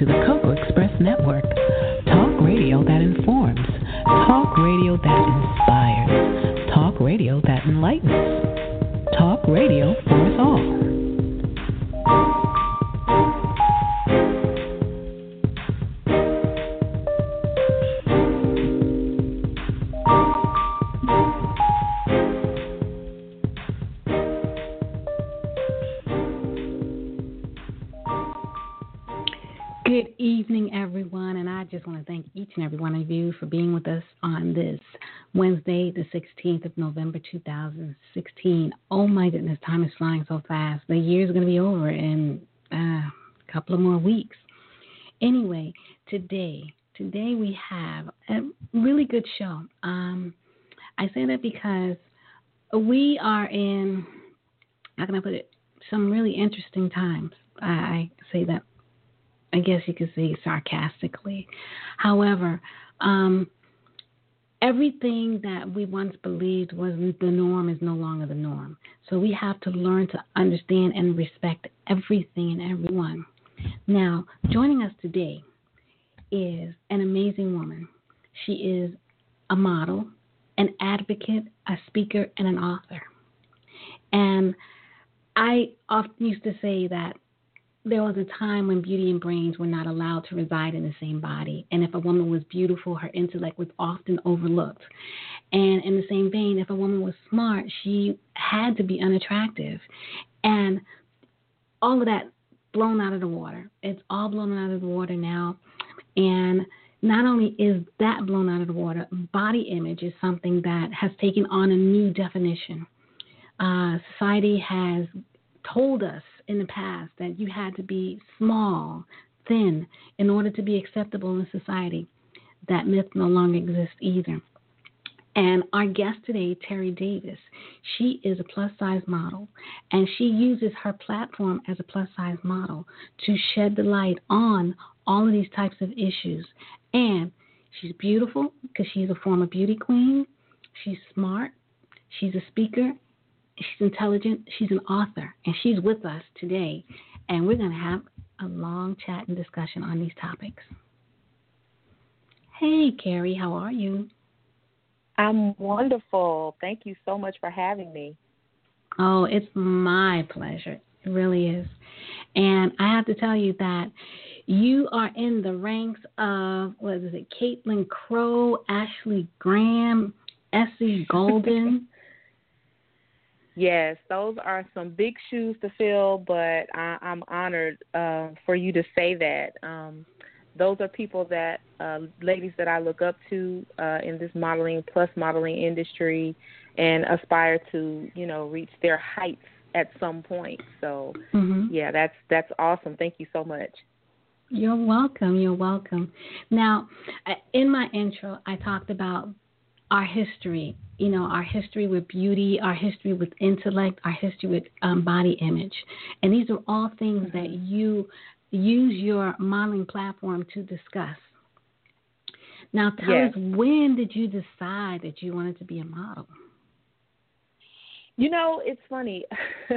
to the Could say sarcastically. However, um, everything that we once believed was the norm is no longer the norm. So we have to learn to understand and respect everything and everyone. Now, joining us today is an amazing woman. She is a model, an advocate, a speaker, and an author. And I often used to say that there was a time when beauty and brains were not allowed to reside in the same body. And if a woman was beautiful, her intellect was often overlooked. And in the same vein, if a woman was smart, she had to be unattractive. And all of that blown out of the water. It's all blown out of the water now. And not only is that blown out of the water, body image is something that has taken on a new definition. Uh, society has told us in the past that you had to be small, thin, in order to be acceptable in society. That myth no longer exists either. And our guest today, Kerri Davis, she is a plus size model, and she uses her platform as a plus size model to shed the light on all of these types of issues. And she's beautiful because she's a former beauty queen, she's smart, she's a speaker, She's intelligent. She's an author, and she's with us today. And we're going to have a long chat and discussion on these topics. Hey, Kerri, how are you? I'm wonderful. Thank you so much for having me. Oh, it's my pleasure. It really is. And I have to tell you that you are in the ranks of, what is it, Caitlin Crow, Ashley Graham, Essie Golden. Yes, those are some big shoes to fill, but I, I'm honored uh, for you to say that. Um, those are people that uh, ladies that I look up to uh, in this modeling plus modeling industry, and aspire to you know reach their heights at some point. So mm-hmm. yeah, that's that's awesome. Thank you so much. You're welcome. You're welcome. Now, uh, in my intro, I talked about our history, you know, our history with beauty, our history with intellect, our history with um, body image. And these are all things that mm-hmm. you use your modeling platform to discuss. Now, tell yes. us when did you decide that you wanted to be a model? You know, it's funny.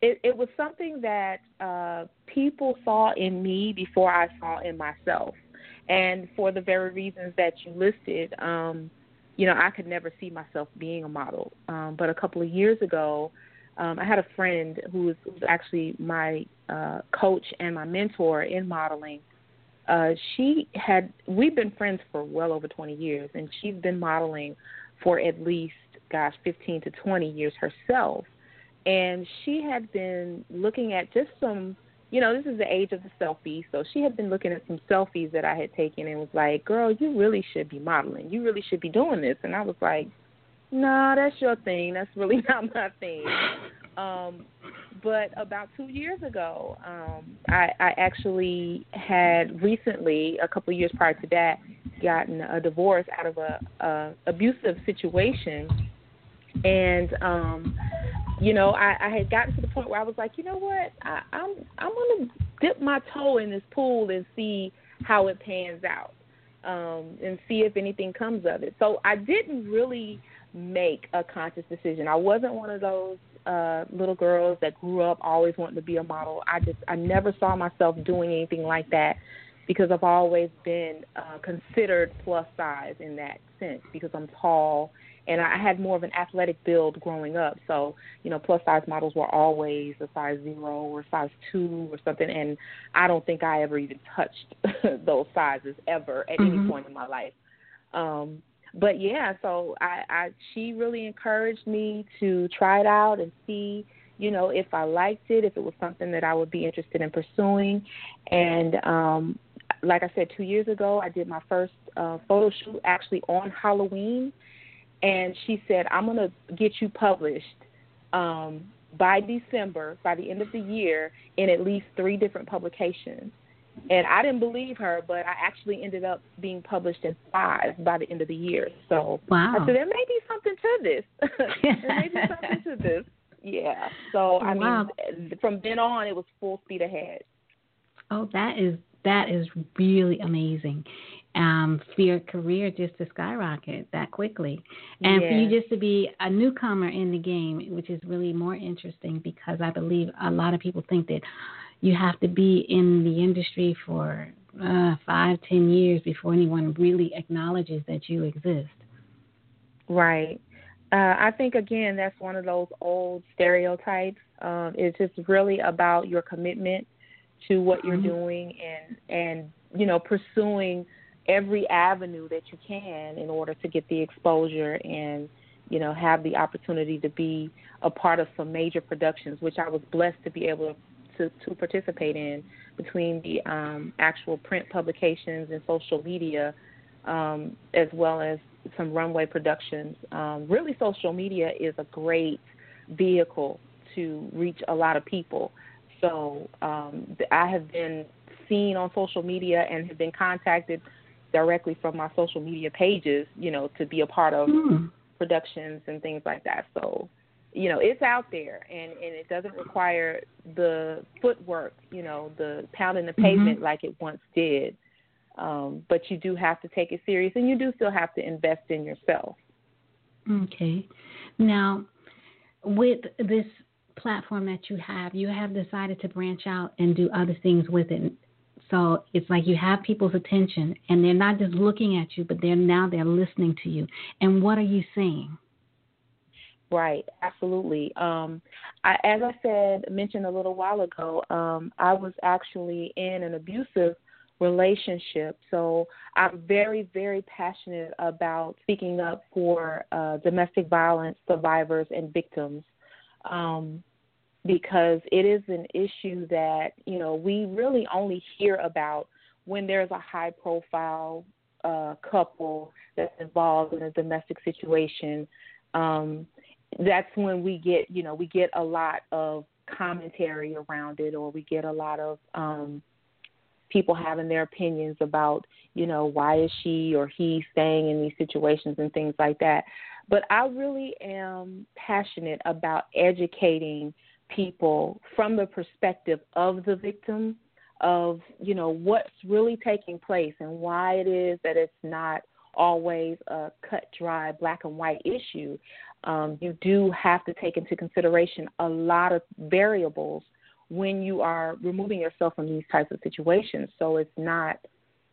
it, it was something that uh, people saw in me before I saw in myself. And for the very reasons that you listed, um, you know, I could never see myself being a model. Um, but a couple of years ago, um, I had a friend who was, who was actually my uh, coach and my mentor in modeling. Uh, she had we've been friends for well over 20 years, and she's been modeling for at least, gosh, 15 to 20 years herself. And she had been looking at just some you know, this is the age of the selfie. So she had been looking at some selfies that I had taken and was like, girl, you really should be modeling. You really should be doing this. And I was like, no, nah, that's your thing. That's really not my thing. Um, but about two years ago, um, I, I actually had recently, a couple of years prior to that, gotten a divorce out of a, a abusive situation, and um, you know, I, I had gotten to the point where I was like, you know what, I, I'm I'm gonna dip my toe in this pool and see how it pans out, um, and see if anything comes of it. So I didn't really make a conscious decision. I wasn't one of those uh little girls that grew up always wanting to be a model. I just I never saw myself doing anything like that. because I've always been uh, considered plus size in that sense because I'm tall and I had more of an athletic build growing up. So, you know, plus size models were always a size zero or size two or something, and I don't think I ever even touched those sizes ever at mm-hmm. any point in my life. Um, but yeah, so I, I she really encouraged me to try it out and see, you know, if I liked it, if it was something that I would be interested in pursuing, and um, like I said, two years ago, I did my first uh, photo shoot actually on Halloween and she said, "I'm going to get you published um, by December, by the end of the year, in at least three different publications." And I didn't believe her, but I actually ended up being published in five by the end of the year. So wow. I said there may be something to this. there may be something to this. Yeah. So I wow. mean, from then on, it was full speed ahead. Oh, that is that is really amazing um, for your career just to skyrocket that quickly. And for you just to be a newcomer in the game, which is really more interesting because I believe a lot of people think that you have to be in the industry for uh, five, ten years before anyone really acknowledges that you exist. Right. Uh, I think again that's one of those old stereotypes. Um, it's just really about your commitment to what you're mm-hmm. doing and and you know pursuing every avenue that you can in order to get the exposure and you know have the opportunity to be a part of some major productions which I was blessed to be able to to participate in between the um, actual print publications and social media um, as well as some runway productions. Um, really social media is a great vehicle to reach a lot of people. So um, I have been seen on social media and have been contacted directly from my social media pages, you know, to be a part of mm. productions and things like that. So, you know, it's out there and, and it doesn't require the footwork, you know, the pounding the pavement mm-hmm. like it once did. Um, but you do have to take it serious and you do still have to invest in yourself. Okay. Now, with this platform that you have, you have decided to branch out and do other things with it. So it's like you have people's attention and they're not just looking at you, but they're now they're listening to you. And what are you saying? Right, absolutely. Um, I, as I said, mentioned a little while ago, um, I was actually in an abusive relationship. So I'm very, very passionate about speaking up for uh, domestic violence survivors and victims. Um, because it is an issue that you know we really only hear about when there's a high profile uh, couple that's involved in a domestic situation. Um, that's when we get you know we get a lot of commentary around it, or we get a lot of um, people having their opinions about you know why is she or he staying in these situations and things like that. But I really am passionate about educating people from the perspective of the victim of you know what's really taking place and why it is that it's not always a cut dry black and white issue um, you do have to take into consideration a lot of variables when you are removing yourself from these types of situations. So it's not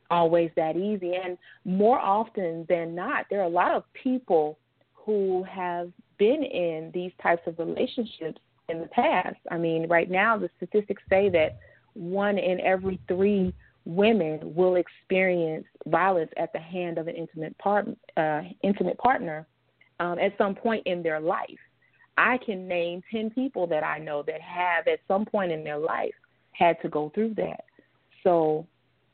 always that easy. And more often than not there are a lot of people who have been in these types of relationships in the past. I mean, right now the statistics say that one in every three women will experience violence at the hand of an intimate part, uh, intimate partner um, at some point in their life. I can name ten people that I know that have at some point in their life had to go through that. So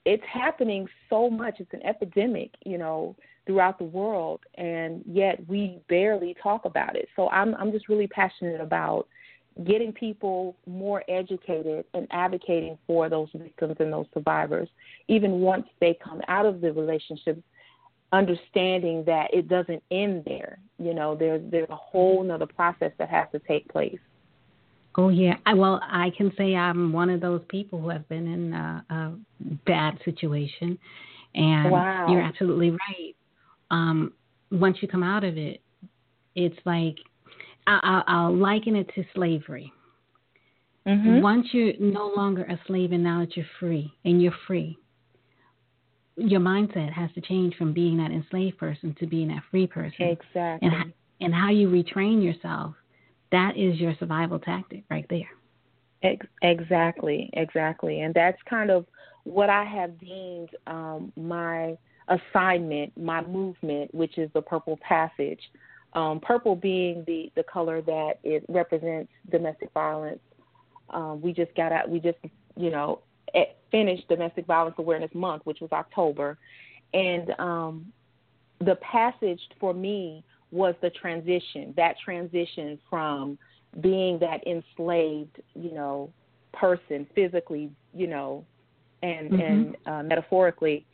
it's happening so much. It's an epidemic, you know, throughout the world, and yet we barely talk about it. So I'm I'm just really passionate about getting people more educated and advocating for those victims and those survivors, even once they come out of the relationship, understanding that it doesn't end there. You know, there's there's a whole other process that has to take place. Oh yeah, I, well I can say I'm one of those people who have been in a, a bad situation, and wow. you're absolutely right. Um, once you come out of it, it's like I'll, I'll liken it to slavery. Mm-hmm. Once you're no longer a slave and now that you're free and you're free, your mindset has to change from being that enslaved person to being that free person. Exactly. And and how you retrain yourself, that is your survival tactic right there. Ex- exactly, exactly, and that's kind of what I have deemed um, my assignment, my movement, which is the purple passage. Um, purple being the the color that it represents domestic violence. Um, we just got out. We just you know finished Domestic Violence Awareness Month, which was October, and um, the passage for me was the transition. That transition from being that enslaved, you know, person physically, you know, and mm-hmm. and uh, metaphorically,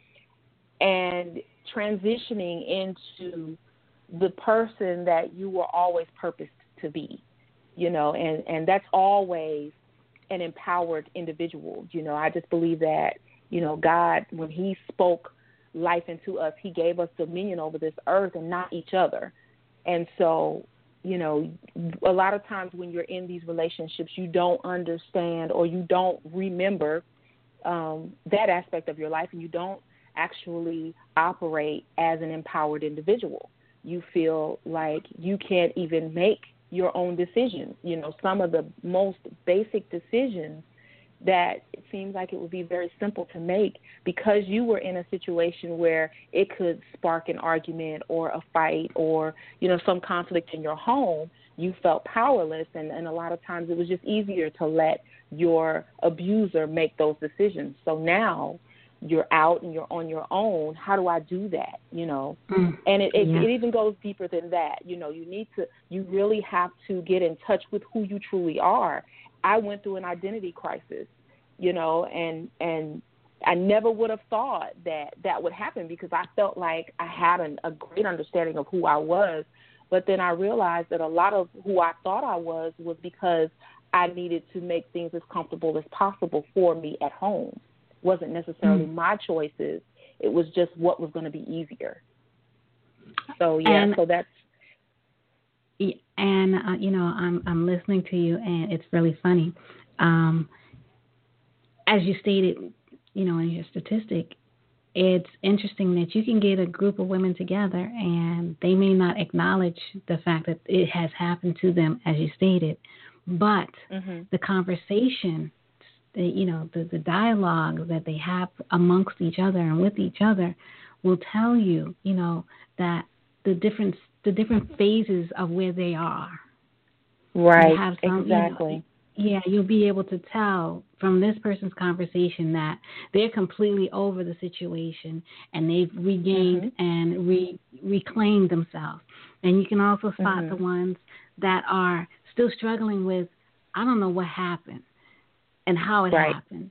and transitioning into the person that you were always purposed to be, you know, and and that's always an empowered individual. You know, I just believe that you know God, when He spoke life into us, He gave us dominion over this earth and not each other. And so, you know, a lot of times when you're in these relationships, you don't understand or you don't remember um, that aspect of your life, and you don't actually operate as an empowered individual. You feel like you can't even make your own decisions. You know, some of the most basic decisions that it seems like it would be very simple to make because you were in a situation where it could spark an argument or a fight or you know some conflict in your home you felt powerless and, and a lot of times it was just easier to let your abuser make those decisions so now you're out and you're on your own how do i do that you know? Mm, and it, it, yeah. it even goes deeper than that you know you need to you really have to get in touch with who you truly are. I went through an identity crisis you know and and i never would have thought that that would happen because i felt like i had an, a great understanding of who i was. But then i realized that a lot of who i thought i was was because i needed to make things as comfortable as possible for me at home wasn't necessarily mm. my choices. It was just what was going to be easier. So yeah, and, so that's and uh, you know I'm I'm listening to you and it's really funny. Um, as you stated, you know in your statistic, it's interesting that you can get a group of women together and they may not acknowledge the fact that it has happened to them as you stated, but mm-hmm. the conversation the you know the, the dialogue that they have amongst each other and with each other will tell you you know that the different the different phases of where they are. Right. some, exactly you know, yeah you'll be able to tell from this person's conversation that they're completely over the situation and they've regained mm-hmm. and re- reclaimed themselves. And you can also spot mm-hmm. the ones that are still struggling with i don't know what happened and how it right. happened.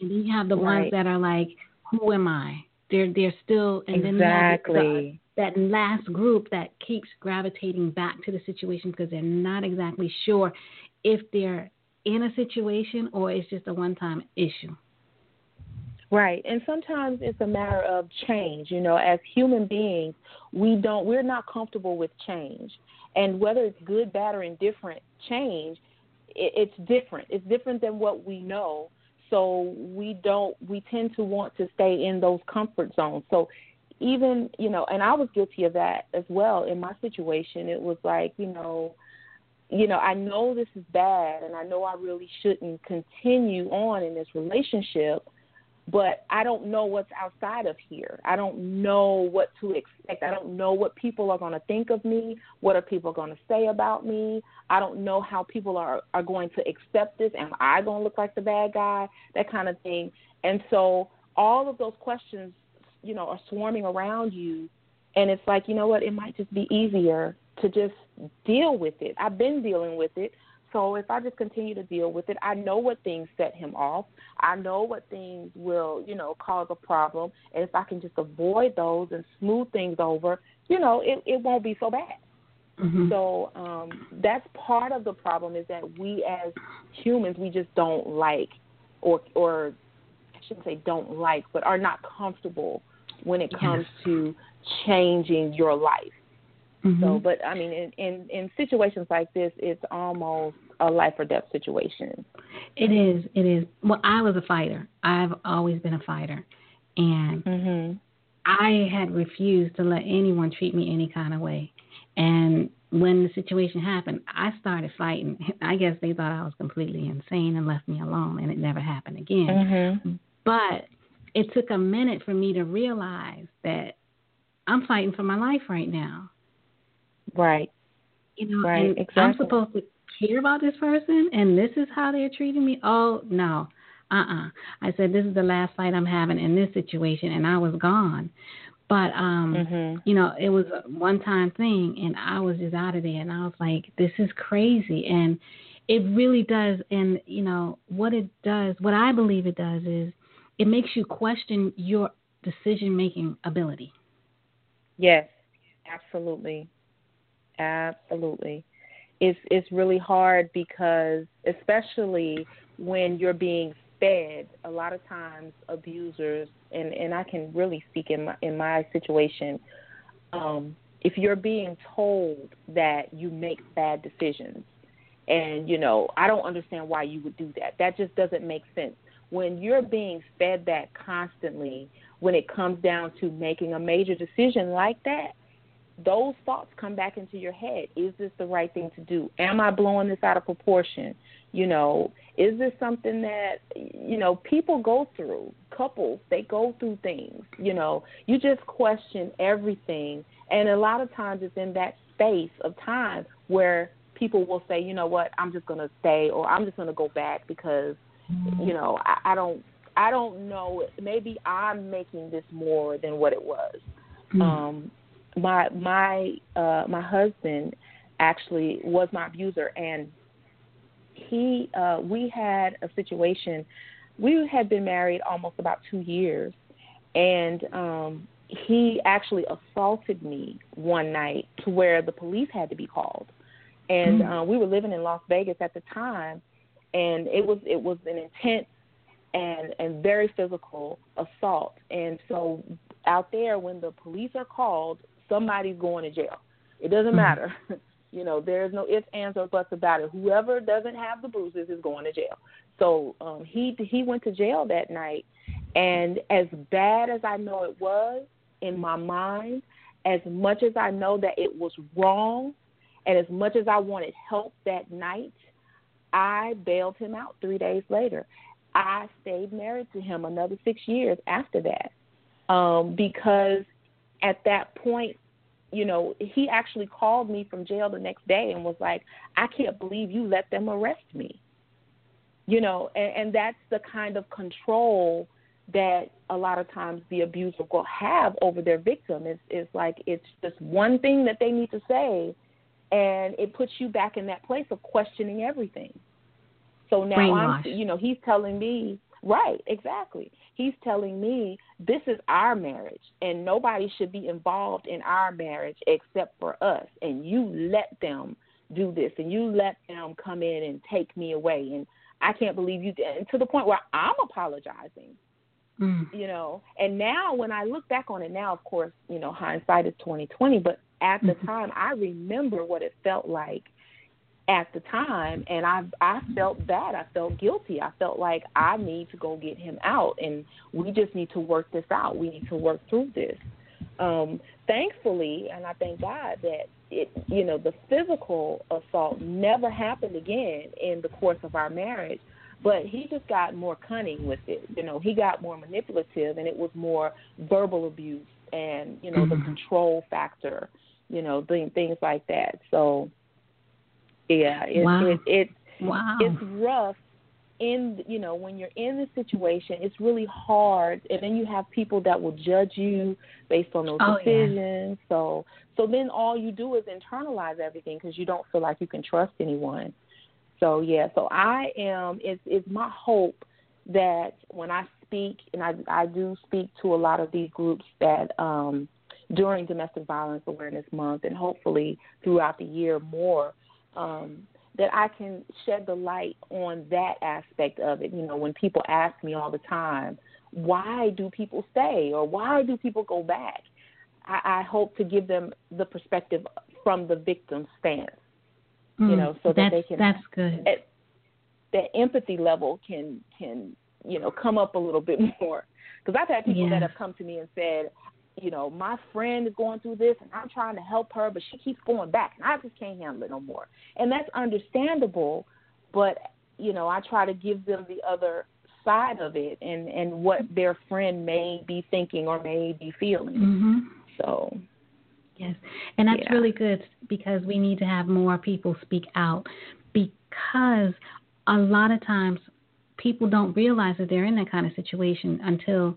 And then you have the right. ones that are like, who am I? They're they're still and exactly. then the, that last group that keeps gravitating back to the situation because they're not exactly sure if they're in a situation or it's just a one time issue. Right. And sometimes it's a matter of change. You know, as human beings, we don't we're not comfortable with change. And whether it's good, bad or indifferent, change it, it's different. It's different than what we know. So we don't. We tend to want to stay in those comfort zones. So even you know, and I was guilty of that as well in my situation. It was like you know, you know, I know this is bad, and I know I really shouldn't continue on in this relationship but I don't know what's outside of here. I don't know what to expect. I don't know what people are going to think of me. What are people going to say about me? I don't know how people are are going to accept this. Am I going to look like the bad guy? That kind of thing. And so all of those questions, you know, are swarming around you, and it's like, you know what? It might just be easier to just deal with it. I've been dealing with it. So if I just continue to deal with it, I know what things set him off. I know what things will, you know, cause a problem. And if I can just avoid those and smooth things over, you know, it, it won't be so bad. Mm-hmm. So um, that's part of the problem is that we as humans we just don't like or or I shouldn't say don't like, but are not comfortable when it comes yes. to changing your life. Mm-hmm. So, but I mean, in, in in situations like this, it's almost a life or death situation. It is. It is. Well, I was a fighter. I've always been a fighter, and mm-hmm. I had refused to let anyone treat me any kind of way. And when the situation happened, I started fighting. I guess they thought I was completely insane and left me alone, and it never happened again. Mm-hmm. But it took a minute for me to realize that I'm fighting for my life right now. Right. You know, right. exactly. I'm supposed to care about this person, and this is how they're treating me. Oh no, uh-uh. I said this is the last fight I'm having in this situation, and I was gone. But um, mm-hmm. you know, it was a one-time thing, and I was just out of there, and I was like, this is crazy, and it really does. And you know what it does, what I believe it does is, it makes you question your decision-making ability. Yes, absolutely, absolutely. It's it's really hard because, especially when you're being fed a lot of times abusers and and I can really speak in my in my situation um if you're being told that you make bad decisions and you know I don't understand why you would do that that just doesn't make sense when you're being fed that constantly when it comes down to making a major decision like that those thoughts come back into your head is this the right thing to do am I blowing this out of proportion you know, is this something that you know people go through? Couples they go through things. You know, you just question everything, and a lot of times it's in that space of time where people will say, you know what, I'm just going to stay, or I'm just going to go back because, you know, I, I don't, I don't know. Maybe I'm making this more than what it was. Mm. Um, my my uh, my husband actually was my abuser, and he uh we had a situation we had been married almost about two years and um he actually assaulted me one night to where the police had to be called and mm. uh, we were living in Las Vegas at the time and it was it was an intense and and very physical assault and so out there when the police are called somebody's going to jail it doesn't mm. matter You know, there's no ifs, ands, or buts about it. Whoever doesn't have the bruises is going to jail. So um, he he went to jail that night, and as bad as I know it was in my mind, as much as I know that it was wrong, and as much as I wanted help that night, I bailed him out three days later. I stayed married to him another six years after that um, because at that point you know, he actually called me from jail the next day and was like, I can't believe you let them arrest me. You know, and, and that's the kind of control that a lot of times the abuser will have over their victim. Is is like it's just one thing that they need to say and it puts you back in that place of questioning everything. So now Brainwash. I'm you know, he's telling me Right, exactly. He's telling me this is our marriage and nobody should be involved in our marriage except for us. And you let them do this and you let them come in and take me away. And I can't believe you did. And to the point where I'm apologizing. Mm. You know, and now when I look back on it now, of course, you know, hindsight is twenty twenty. But at the mm-hmm. time, I remember what it felt like at the time and I I felt bad. I felt guilty. I felt like I need to go get him out and we just need to work this out. We need to work through this. Um thankfully and I thank God that it you know the physical assault never happened again in the course of our marriage but he just got more cunning with it you know he got more manipulative and it was more verbal abuse and you know mm-hmm. the control factor you know th- things like that so yeah, it, wow. it, it wow. it's rough in you know when you're in the situation it's really hard and then you have people that will judge you based on those oh, decisions yeah. so so then all you do is internalize everything because you don't feel like you can trust anyone so yeah so i am it's it's my hope that when i speak and i i do speak to a lot of these groups that um during domestic violence awareness month and hopefully throughout the year more um, that I can shed the light on that aspect of it. You know, when people ask me all the time, why do people stay or why do people go back? I, I hope to give them the perspective from the victim stance. Mm, you know, so that they can that's good. At, that empathy level can can you know, come up a little bit more. Because I've had people Yeah. that have come to me and said, you know, my friend is going through this and I'm trying to help her, but she keeps going back and I just can't handle it no more. And that's understandable, but you know, I try to give them the other side of it and and what their friend may be thinking or may be feeling. Mhm. So, Yes. And that's Yeah. really good because we need to have more people speak out because a lot of times people don't realize that they're in that kind of situation until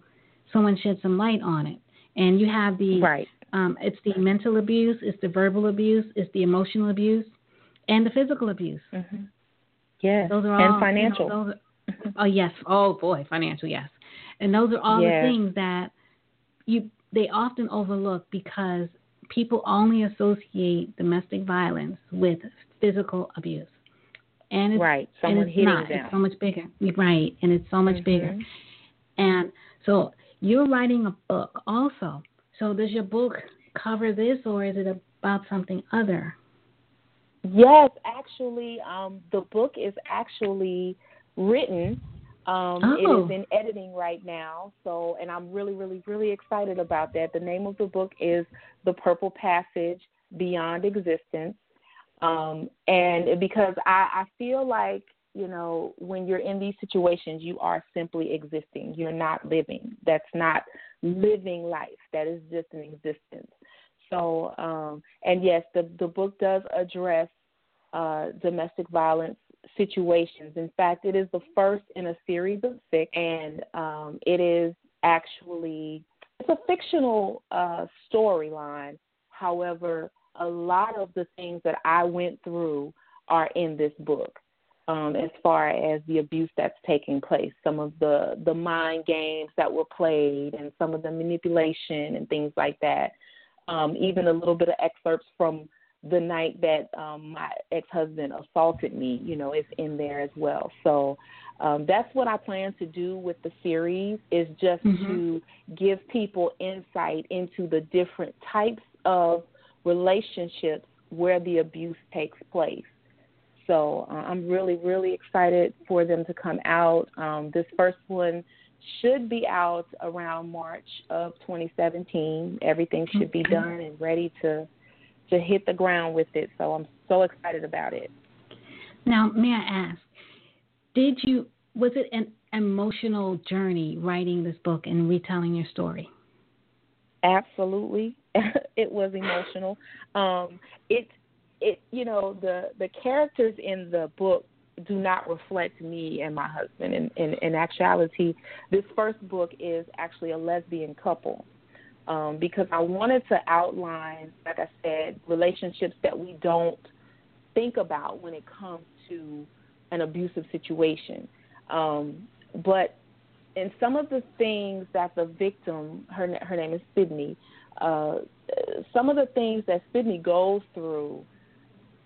someone sheds some light on it. And you have the right. um, it's the mental abuse, it's the verbal abuse, it's the emotional abuse, and the physical abuse. Mhm. Yes. Those are all and you know, financial. those oh yes. Oh boy, financial. Yes. And those are all Yes. the things that you they often overlook because people only associate domestic violence with physical abuse. And it's, right. and Someone it's hitting not. them. It's so much bigger. Right. And it's so much bigger. Mhm. And so you're writing a book also. So does your book cover this or is it about something other? Yes, actually, um, the book is actually written. Um, Oh. is in editing right now. So, and I'm really, really, really excited about that. The name of the book is The Purple Passage Beyond Existence. Um, and because I, I feel like, you know, when you're in these situations, you are simply existing. You're not living. That's not living life. That is just an existence. So, um, and yes, the the book does address uh, domestic violence situations. In fact, it is the first in a series of six, and um, it is actually it's a fictional uh, storyline. However, a lot of the things that I went through are in this book. Um, as far as the abuse that's taking place, some of the the mind games that were played, and some of the manipulation and things like that um, even a little bit of excerpts from the night that um, my ex-husband assaulted me, you know, is in there as well. So um, that's what I plan to do with the series is just Mhm. to give people insight into the different types of relationships where the abuse takes place. So uh, I'm really, really excited for them to come out. Um, this first one should be out around March of 2017. Everything should be done and ready to to hit the ground with it. So I'm so excited about it. Now, may I ask, did you was it an emotional journey writing this book and retelling your story? Absolutely, it was emotional. Um, it it you know the the characters in the book do not reflect me and my husband. In, in, in actuality, this first book is actually a lesbian couple um, because I wanted to outline, like I said, relationships that we don't think about when it comes to an abusive situation. Um, but in some of the things that the victim, her her name is Sydney, uh, some of the things that Sydney goes through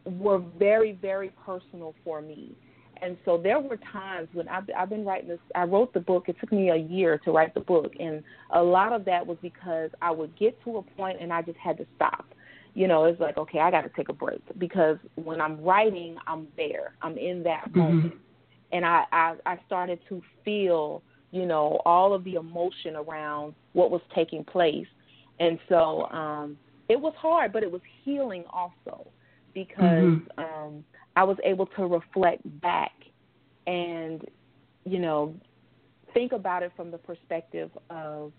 were very very personal for me. And so there were times when I've, I've been writing this. I wrote the book. It took me a year to write the book, and a lot of that was because I would get to a point and I just had to stop. You know, it's like okay, I got to take a break because when I'm writing, I'm there. I'm in that Mm-hmm. moment, and I, I I started to feel you know all of the emotion around what was taking place, and so um, it was hard, but it was healing also because Mhm. um, I was able to reflect back and you know think about it from the perspective of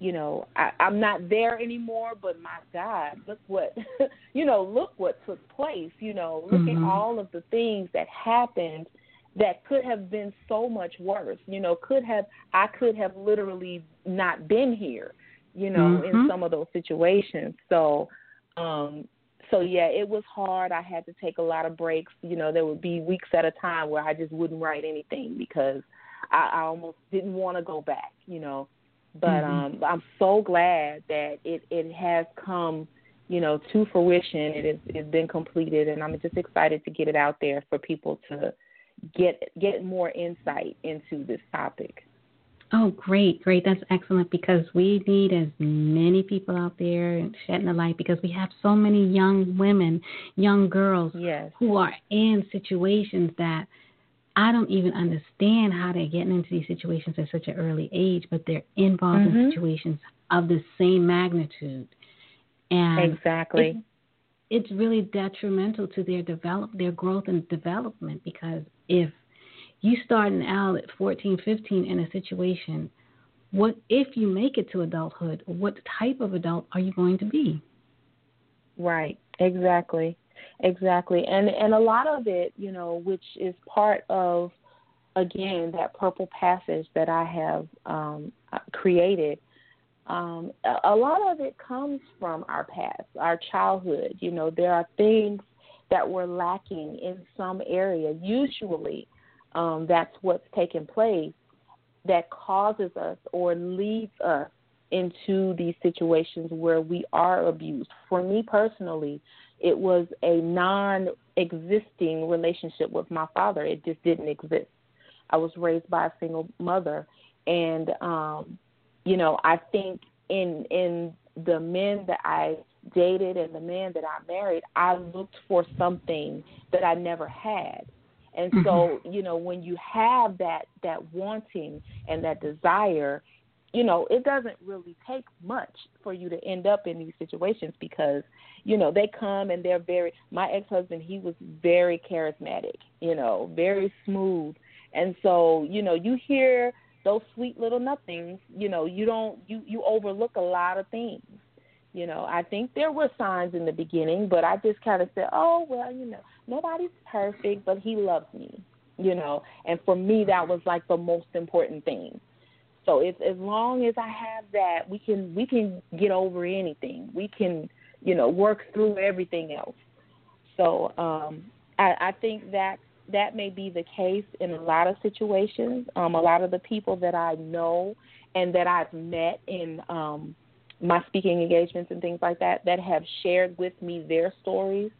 you know I, I'm not there anymore, but my God, look what you know, look what took place. You know, look Mhm. at all of the things that happened that could have been so much worse. You know, could have I could have literally not been here. You know, in Mhm. some of those situations. So, um, so yeah, it was hard. I had to take a lot of breaks. You know, there would be weeks at a time where I just wouldn't write anything because I, I almost didn't want to go back. You know, but Mhm. um, I'm so glad that it it has come, you know, to fruition. It is it's been completed, and I'm just excited to get it out there for people to get get more insight into this topic. Oh, great, great. That's excellent because we need as many people out there shedding the light because we have so many young women, young girls Yes. who are in situations that I don't even understand how they're getting into these situations at such an early age, but they're involved mm-hmm. in situations of the same magnitude. And exactly. It, it's really detrimental to their develop their growth and development because if you starting out at 14, 15 in a situation, what if you make it to adulthood, what type of adult are you going to be? Right. Exactly. Exactly. And and a lot of it, you know, which is part of again that purple passage that I have um, created. Um, a, a lot of it comes from our past, our childhood. You know, there are things that we're lacking in some area. Usually, um, that's what's taken place that causes us or leads us into these situations where we are abused. For me personally, it was a non existing relationship with my father. It just didn't exist. I was raised by a single mother and um you know, I think in in the men that I dated and the men that I married, I looked for something that I never had. And so, mm-hmm. you know, when you have that that wanting and that desire, you know, it doesn't really take much for you to end up in these situations because, you know, they come and they're very my ex-husband, he was very charismatic, you know, very smooth. And so, you know, you hear those sweet little nothings, you know, you don't you you overlook a lot of things. You know, I think there were signs in the beginning, but I just kind of said, "Oh, well, you know, nobody's perfect, but he loves me." You know, and for me that was like the most important thing. So if as long as I have that, we can we can get over anything. We can, you know, work through everything else. So um I, I think that that may be the case in a lot of situations. Um, a lot of the people that I know and that I've met in um, my speaking engagements and things like that that have shared with me their stories,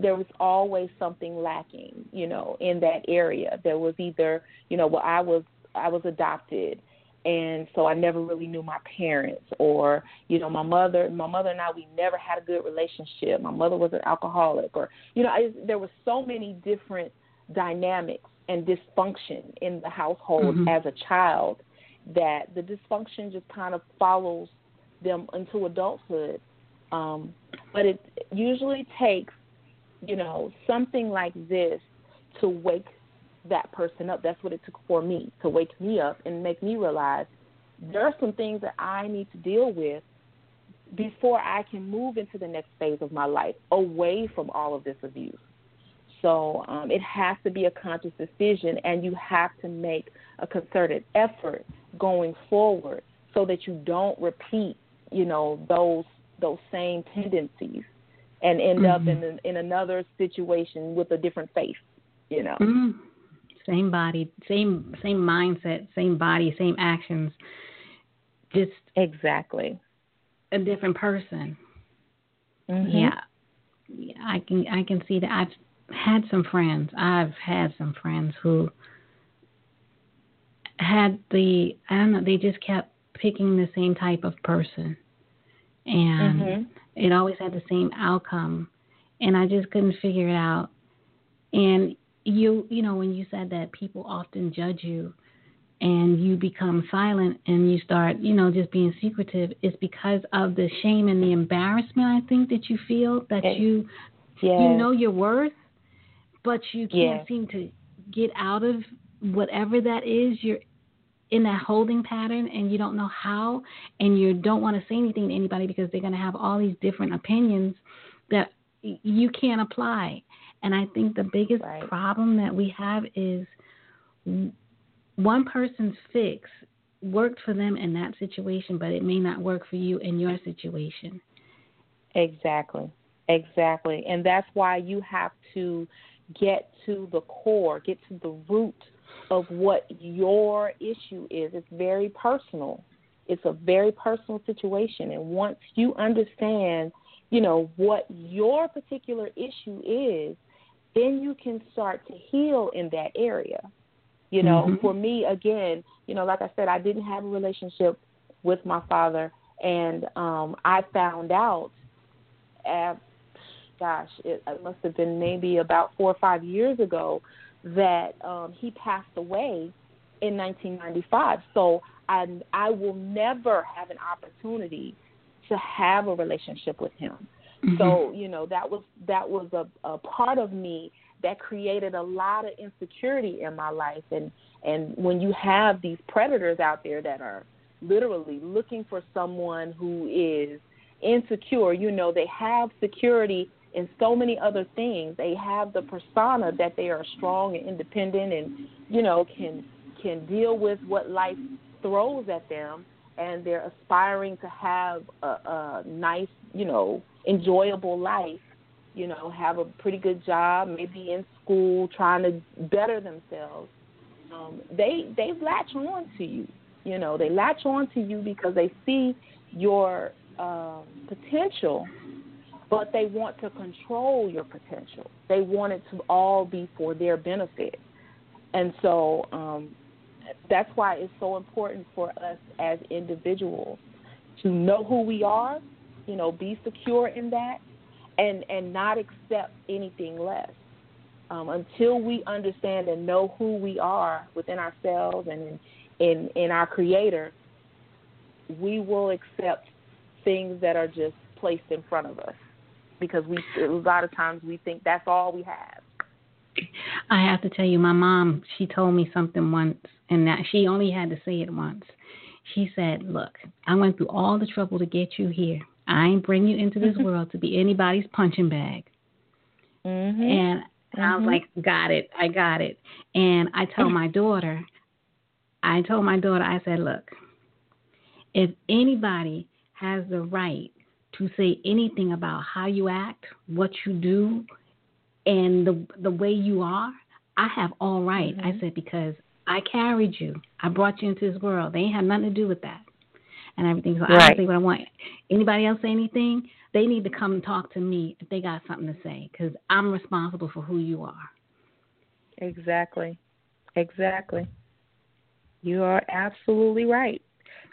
there was always something lacking, you know, in that area. There was either, you know, well, I was I was adopted, and so I never really knew my parents, or you know, my mother, my mother and I, we never had a good relationship. My mother was an alcoholic, or you know, I, there were so many different dynamics and dysfunction in the household mm-hmm. as a child that the dysfunction just kind of follows them into adulthood. Um, but it usually takes, you know, something like this to wake that person up. That's what it took for me to wake me up and make me realize there are some things that I need to deal with before I can move into the next phase of my life away from all of this abuse. So um, it has to be a conscious decision, and you have to make a concerted effort going forward so that you don't repeat, you know, those those same tendencies and end mm-hmm. up in in another situation with a different face, you know. Mm-hmm. Same body, same same mindset, same body, same actions. Just exactly a different person. Mm-hmm. Yeah. yeah, I can I can see that. I've had some friends. I've had some friends who had the I don't know. They just kept picking the same type of person, and mm-hmm. it always had the same outcome, and I just couldn't figure it out. And you, you know, when you said that people often judge you, and you become silent and you start, you know, just being secretive, it's because of the shame and the embarrassment I think that you feel that you yes. you know your worth but you can't seem to get out of whatever that is. You're in that holding pattern and you don't know how and you don't want to say anything to anybody because they're going to have all these different opinions that you can't apply. And I think the biggest right. problem that we have is one person's fix worked for them in that situation, but it may not work for you in your situation. Exactly. Exactly. And that's why you have to get to the core, get to the root of what your issue is. It's very personal. It's a very personal situation. And once you understand, you know, what your particular issue is, then you can start to heal in that area. You know, mm-hmm. for me, again, you know, like I said, I didn't have a relationship with my father, and um, I found out at, gosh, it, it must have been maybe about four or five years ago that um, he passed away in 1995. So I I will never have an opportunity to have a relationship with him. Mm-hmm. So you know that was that was a, a part of me that created a lot of insecurity in my life. And and when you have these predators out there that are literally looking for someone who is insecure, you know, they have security in so many other things. They have the persona that they are strong and independent and, you know, can can deal with what life throws at them and they're aspiring to have a, a nice, you know, enjoyable life, you know, have a pretty good job, maybe in school, trying to better themselves. Um, they they latch on to you. You know, they latch on to you because they see your uh, potential, but they want to control your potential. They want it to all be for their benefit, and so um, that's why it's so important for us as individuals to know who we are, you know, be secure in that, and and not accept anything less. Um, until we understand and know who we are within ourselves and in, in in our Creator, we will accept things that are just placed in front of us because we a lot of times we think that's all we have. I have to tell you, my mom, she told me something once, and that she only had to say it once. She said, "Look, I went through all the trouble to get you here. I ain't bring you into this world to be anybody's punching bag." Mm-hmm. And mm-hmm. I was mm-hmm. like, "Got it, I got it." And I told my daughter, I told my daughter, I said, "Look, if anybody has the right to say anything about how you act, what you do, and the the way you are, I have all right. mm-hmm. I said because I carried you. I brought you into this world. They ain't have nothing to do with that. And everything. So right. I say what I want. Anybody else say anything? They need to come and talk to me if they got something to say, because I'm responsible for who you are. Exactly. Exactly. You are absolutely right.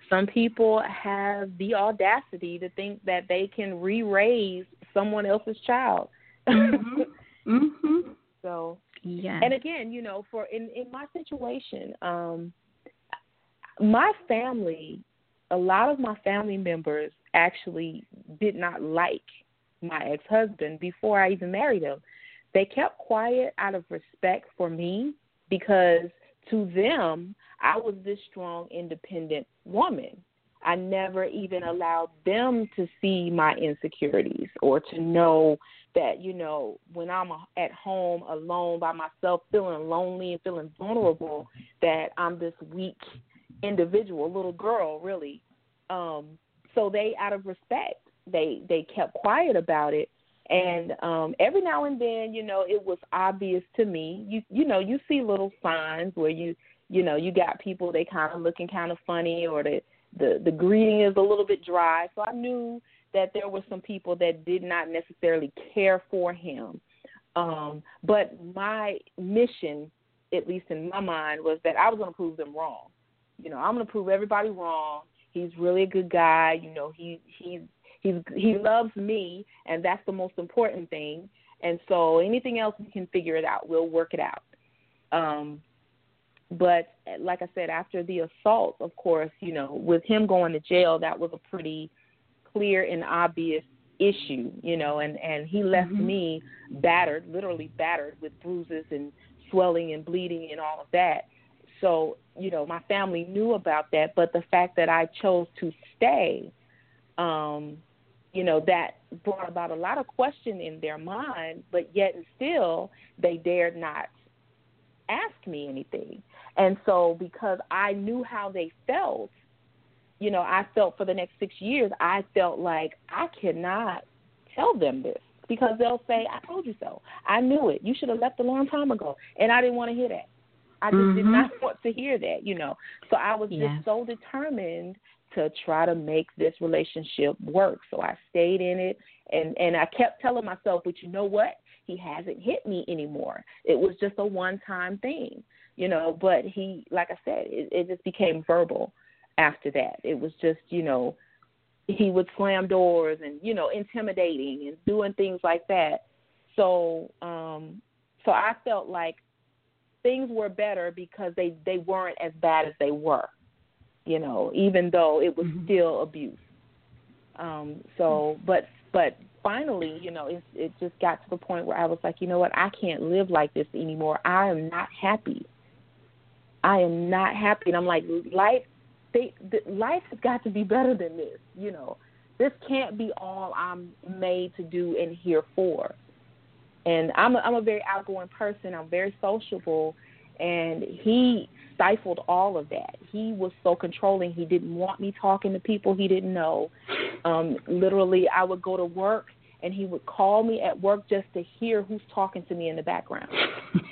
Some people have the audacity to think that they can re-raise someone else's child. Mm-hmm. mm-hmm. So yeah. And again, you know, for in in my situation, um, my family, a lot of my family members actually did not like my ex-husband before I even married him. They kept quiet out of respect for me because to them, I was this strong, independent woman. I never even allowed them to see my insecurities or to know that, you know, when I'm at home alone by myself, feeling lonely and feeling vulnerable, that I'm this weak individual, little girl, really. Um, so they, out of respect, they they kept quiet about it. And um, every now and then, you know, it was obvious to me. You you know, you see little signs where you you know you got people they kind of looking kind of funny or the the the greeting is a little bit dry. So I knew that there were some people that did not necessarily care for him. Um, but my mission, at least in my mind, was that I was going to prove them wrong. You know, I'm going to prove everybody wrong. He's really a good guy. You know, he he's he's he loves me, and that's the most important thing. And so anything else we can figure it out. We'll work it out. Um, but like I said, after the assault, of course, you know, with him going to jail, that was a pretty clear and obvious issue, you know, and and he left mm-hmm. me battered, literally battered with bruises and swelling and bleeding and all of that. So, you know, my family knew about that, but the fact that I chose to stay, um, you know, that brought about a lot of question in their mind, but yet and still they dared not ask me anything. And so because I knew how they felt, you know, I felt for the next six years, I felt like I cannot tell them this because they'll say, I told you so. I knew it. You should have left a long time ago. And I didn't want to hear that. I just mm-hmm. did not want to hear that, you know. So I was yes. just so determined to try to make this relationship work. So I stayed in it and and I kept telling myself, but you know what? He hasn't hit me anymore. It was just a one time thing, you know. But he, like I said, it, it just became verbal after that. It was just, you know, he would slam doors and you know intimidating and doing things like that. So, um, so I felt like things were better because they they weren't as bad as they were. You know, even though it was mm-hmm. still abuse. Um, so, but but finally, you know, it it just got to the point where I was like, you know what, I can't live like this anymore. I am not happy. I am not happy, and I'm like, life, they, the, life has got to be better than this. You know, this can't be all I'm made to do and here for. And I'm a, I'm a very outgoing person. I'm very sociable, and he stifled all of that. He was so controlling. He didn't want me talking to people he didn't know. Um, literally, I would go to work and he would call me at work just to hear who's talking to me in the background.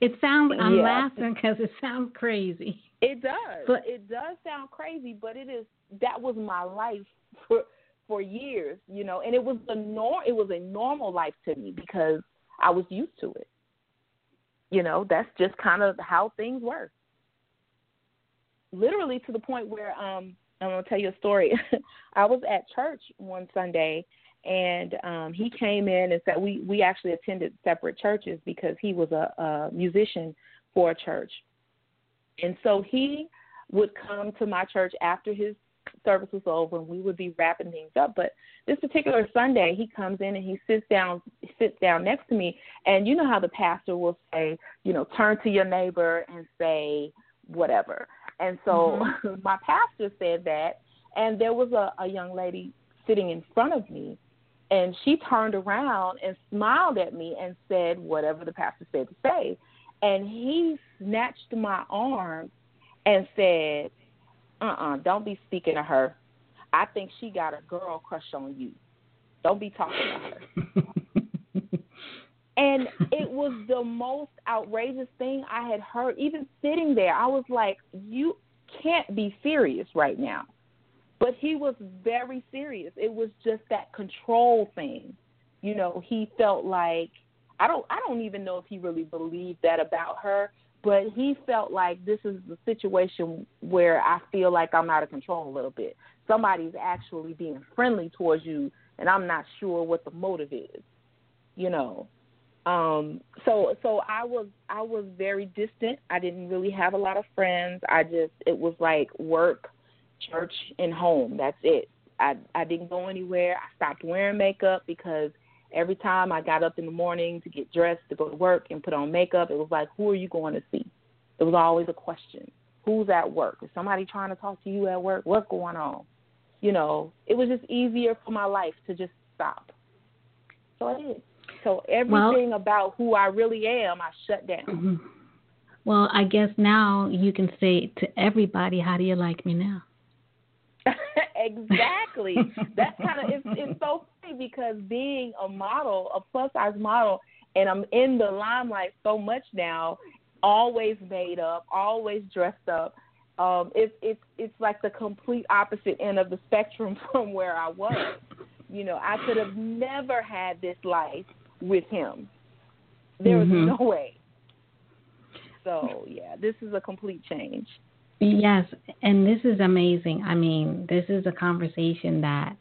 it sounds. I'm yeah. laughing because it sounds crazy. It does. But it does sound crazy, but it is. That was my life for for years, you know, and it was a nor. It was a normal life to me because I was used to it. You know, that's just kind of how things were. Literally to the point where um I'm gonna tell you a story. I was at church one Sunday and um he came in and said we we actually attended separate churches because he was a, a musician for a church. And so he would come to my church after his service was over and we would be wrapping things up. But this particular sunday he comes in and he sits down sits down next to me. And you know how the pastor will say you know turn to your neighbor and say whatever and so mm-hmm. my pastor said that and there was a, a young lady sitting in front of me and she turned around and smiled at me and said whatever the pastor said to say. And he snatched my arm and said, uh uh-uh, uh, do not be speaking to her. I think she got a girl crush on you. Don't be talking to her. and it was the most outrageous thing I had heard. Even sitting there, I was like, you can't be serious right now. But he was very serious. It was just that control thing. You know, he felt like I don't I don't even know if he really believed that about her, but he felt like this is the situation where I feel like I'm out of control a little bit. Somebody's actually being friendly towards you and I'm not sure what the motive is. You know. Um so so I was I was very distant. I didn't really have a lot of friends. I just it was like work church and home. That's it. I I didn't go anywhere. I stopped wearing makeup because every time I got up in the morning to get dressed to go to work and put on makeup, it was like, who are you going to see? It was always a question. Who's at work? Is somebody trying to talk to you at work? What's going on? You know, it was just easier for my life to just stop. So I did. So everything well, about who I really am, I shut down. Mm-hmm. Well, I guess now you can say to everybody, "How do you like me now?" exactly. That's kind of it's, it's so funny because being a model, a plus size model, and I'm in the limelight so much now, always made up, always dressed up. Um, it's it's it's like the complete opposite end of the spectrum from where I was. You know, I could have never had this life with him. There was mm-hmm. no way. So yeah, this is a complete change. Yes, and this is amazing. I mean, this is a conversation that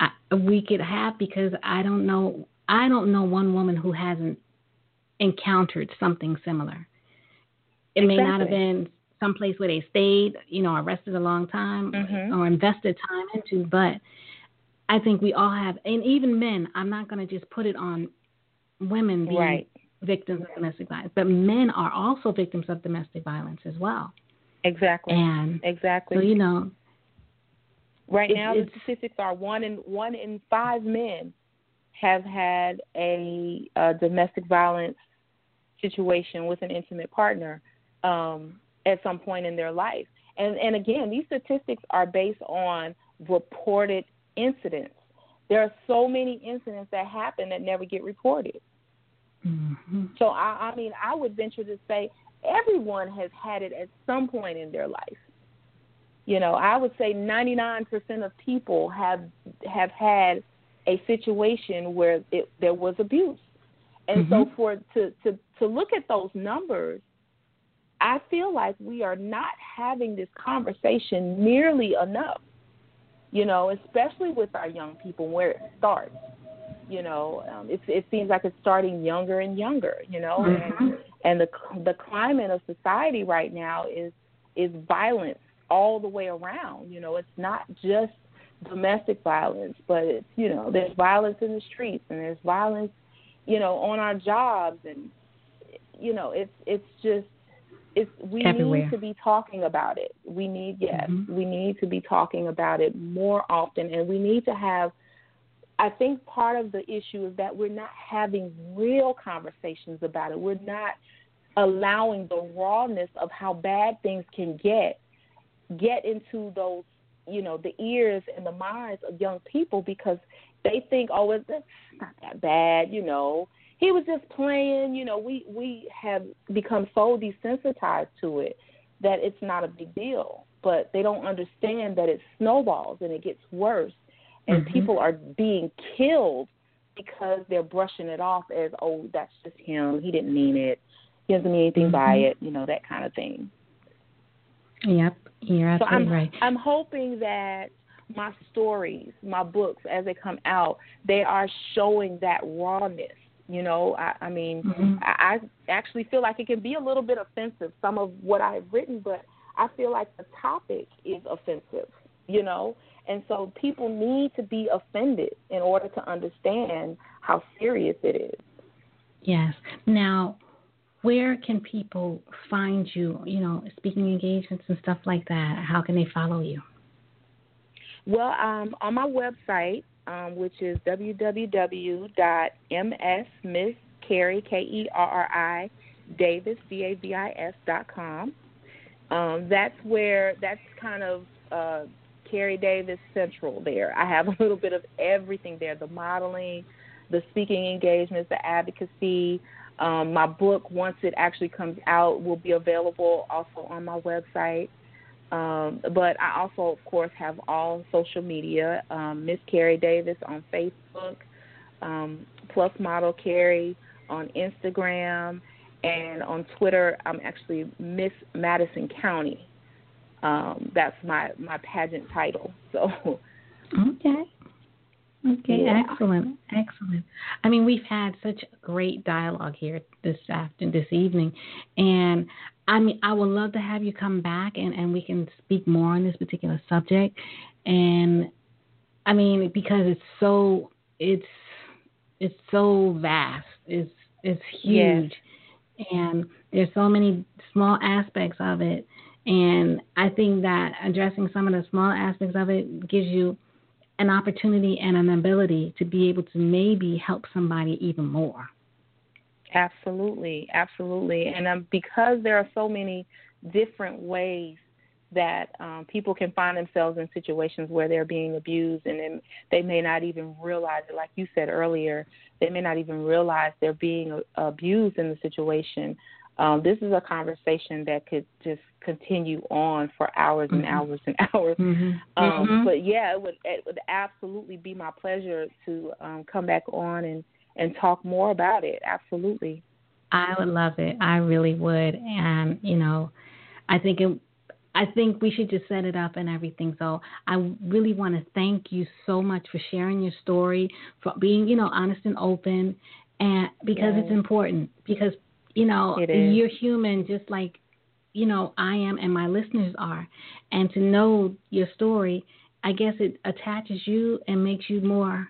I, we could have because I don't know I don't know one woman who hasn't encountered something similar. It exactly. may not have been someplace where they stayed, you know, arrested a long time mm-hmm. or invested time into, but I think we all have, and even men. I'm not going to just put it on women being right. victims of domestic violence, but men are also victims of domestic violence as well. Exactly. And exactly. So you know, right now the statistics are one in one in five men have had a, a domestic violence situation with an intimate partner um, at some point in their life. And and again, these statistics are based on reported incidents. There are so many incidents that happen that never get reported. Mm-hmm. So I, I mean, I would venture to say everyone has had it at some point in their life. You know, I would say 99% of people have have had a situation where it, there was abuse. And mm-hmm. so for to, to to look at those numbers, I feel like we are not having this conversation nearly enough. You know, especially with our young people where it starts. You know, um, it, it seems like it's starting younger and younger. You know, mm-hmm. and and the the climate of society right now is is violence all the way around. You know, it's not just domestic violence, but it's you know there's violence in the streets and there's violence, you know, on our jobs and you know it's it's just it's we Everywhere. need to be talking about it. We need yes, mm-hmm. we need to be talking about it more often, and we need to have. I think part of the issue is that we're not having real conversations about it. We're not allowing the rawness of how bad things can get get into those you know the ears and the minds of young people because they think oh it's not that bad you know he was just playing you know we we have become so desensitized to it that it's not a big deal but they don't understand that it snowballs and it gets worse and mm-hmm. people are being killed because they're brushing it off as oh that's just him he didn't mean it he doesn't mean anything mm-hmm. by it you know that kind of thing yep you're absolutely so I'm, right. I'm hoping that my stories, my books, as they come out, they are showing that rawness. You know, I, I mean, mm-hmm. I, I actually feel like it can be a little bit offensive, some of what I've written, but I feel like the topic is offensive, you know? And so people need to be offended in order to understand how serious it is. Yes. Now, where can people find you? You know, speaking engagements and stuff like that. How can they follow you? Well, um, on my website, um, which is www.msmisskerri k e r r i davis d a v i s dot com. Um, that's where that's kind of uh, Kerri Davis Central. There, I have a little bit of everything there: the modeling, the speaking engagements, the advocacy. Um, my book, once it actually comes out, will be available also on my website. Um, but I also, of course, have all social media um, Miss Kerri Davis on Facebook, um, Plus Model Kerri on Instagram, and on Twitter, I'm actually Miss Madison County. Um, that's my, my pageant title. So. Okay. Okay, yeah. excellent, excellent. I mean, we've had such great dialogue here this afternoon, this evening, and I mean, I would love to have you come back and and we can speak more on this particular subject. And I mean, because it's so it's it's so vast, it's it's huge, yes. and there's so many small aspects of it. And I think that addressing some of the small aspects of it gives you an opportunity and an ability to be able to maybe help somebody even more. Absolutely, absolutely. And um, because there are so many different ways that um, people can find themselves in situations where they're being abused and they may not even realize it. Like you said earlier, they may not even realize they're being uh, abused in the situation. Um, this is a conversation that could just continue on for hours and mm-hmm. hours and hours. Mm-hmm. Um, mm-hmm. But yeah, it would it would absolutely be my pleasure to um, come back on and and talk more about it. Absolutely. I would love it. I really would. And you know, I think it. I think we should just set it up and everything. So I really want to thank you so much for sharing your story, for being, you know, honest and open, and because yes. it's important. Because you know, you're human, just like you know I am, and my listeners are. And to know your story, I guess it attaches you and makes you more.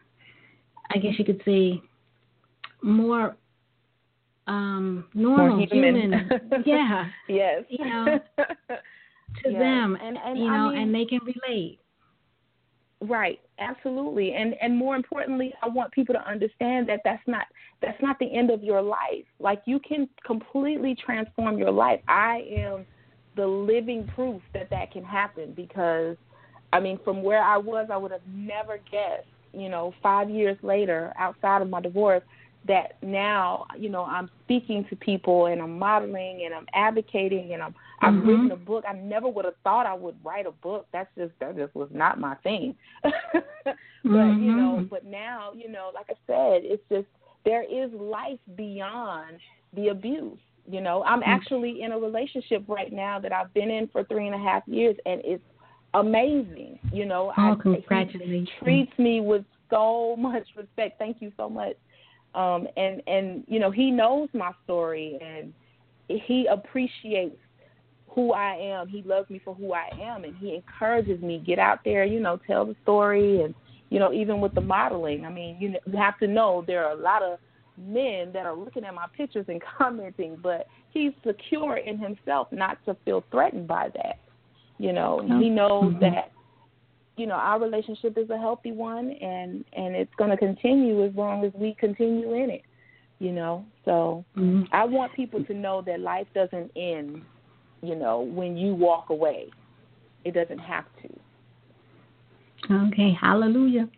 I guess you could say more um normal more human. human. yeah yes you know to yes. them and, and you know I mean, and they can relate right. Absolutely. And and more importantly i want people to understand that that's not that's not the end of your life. Like you can completely transform your life. I am the living proof that that can happen because i mean from where i was i would have never guessed you know 5 years later outside of my divorce that now you know I'm speaking to people and I'm modeling and I'm advocating and I'm I've mm-hmm. written a book. I never would have thought I would write a book. That's just that just was not my thing. but mm-hmm. you know, but now you know, like I said, it's just there is life beyond the abuse. You know, I'm mm-hmm. actually in a relationship right now that I've been in for three and a half years, and it's amazing. You know, oh, I, congratulations. he treats me with so much respect. Thank you so much um, and and you know he knows my story and he appreciates who I am. He loves me for who I am, and he encourages me get out there, you know, tell the story, and you know, even with the modeling. I mean, you you have to know there are a lot of men that are looking at my pictures and commenting, but he's secure in himself not to feel threatened by that. You know, he knows mm-hmm. that you know our relationship is a healthy one, and and it's going to continue as long as we continue in it. You know, so mm-hmm. I want people to know that life doesn't end. You know, when you walk away, it doesn't have to. Okay, hallelujah.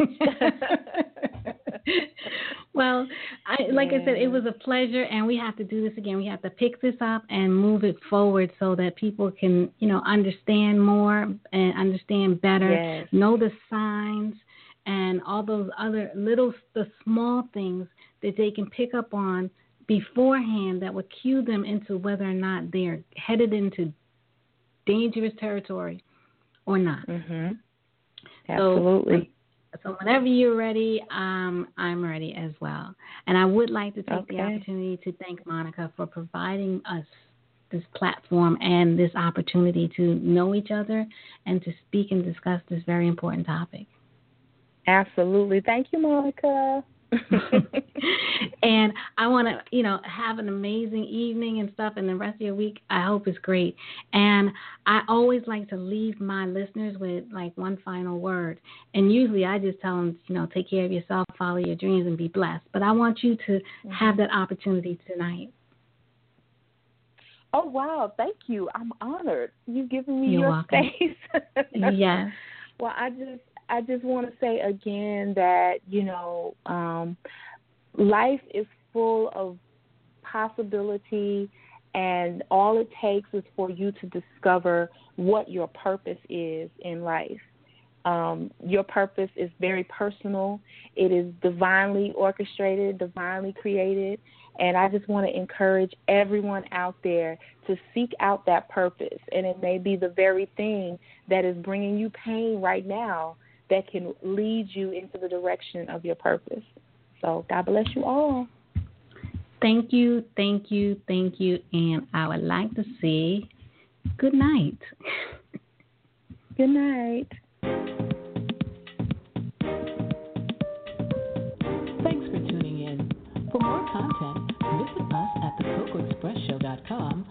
well, I, like I said, it was a pleasure, and we have to do this again. We have to pick this up and move it forward so that people can, you know, understand more and understand better, yes. know the signs and all those other little, the small things that they can pick up on beforehand that would cue them into whether or not they're headed into dangerous territory or not. Mm-hmm. Absolutely. So, so whenever you're ready, um, I'm ready as well. And I would like to take okay. the opportunity to thank Monica for providing us this platform and this opportunity to know each other and to speak and discuss this very important topic. Absolutely. Thank you, Monica. and I want to, you know, have an amazing evening and stuff, and the rest of your week I hope is great. And I always like to leave my listeners with like one final word. And usually I just tell them, you know, take care of yourself, follow your dreams, and be blessed. But I want you to mm-hmm. have that opportunity tonight. Oh wow, thank you. I'm honored. You've given me You're your welcome. space. yes. Well, I just I just want to say again that you know um, life is full of possibility, and all it takes is for you to discover what your purpose is in life. Um, your purpose is very personal. It is divinely orchestrated, divinely created, and I just want to encourage everyone out there to seek out that purpose. And it may be the very thing that is bringing you pain right now that can lead you into the direction of your purpose. So God bless you all. Thank you, thank you, thank you. And I would like to say good night. good night. Thanks for tuning in. For more content, visit us at thecocoexpressshow.com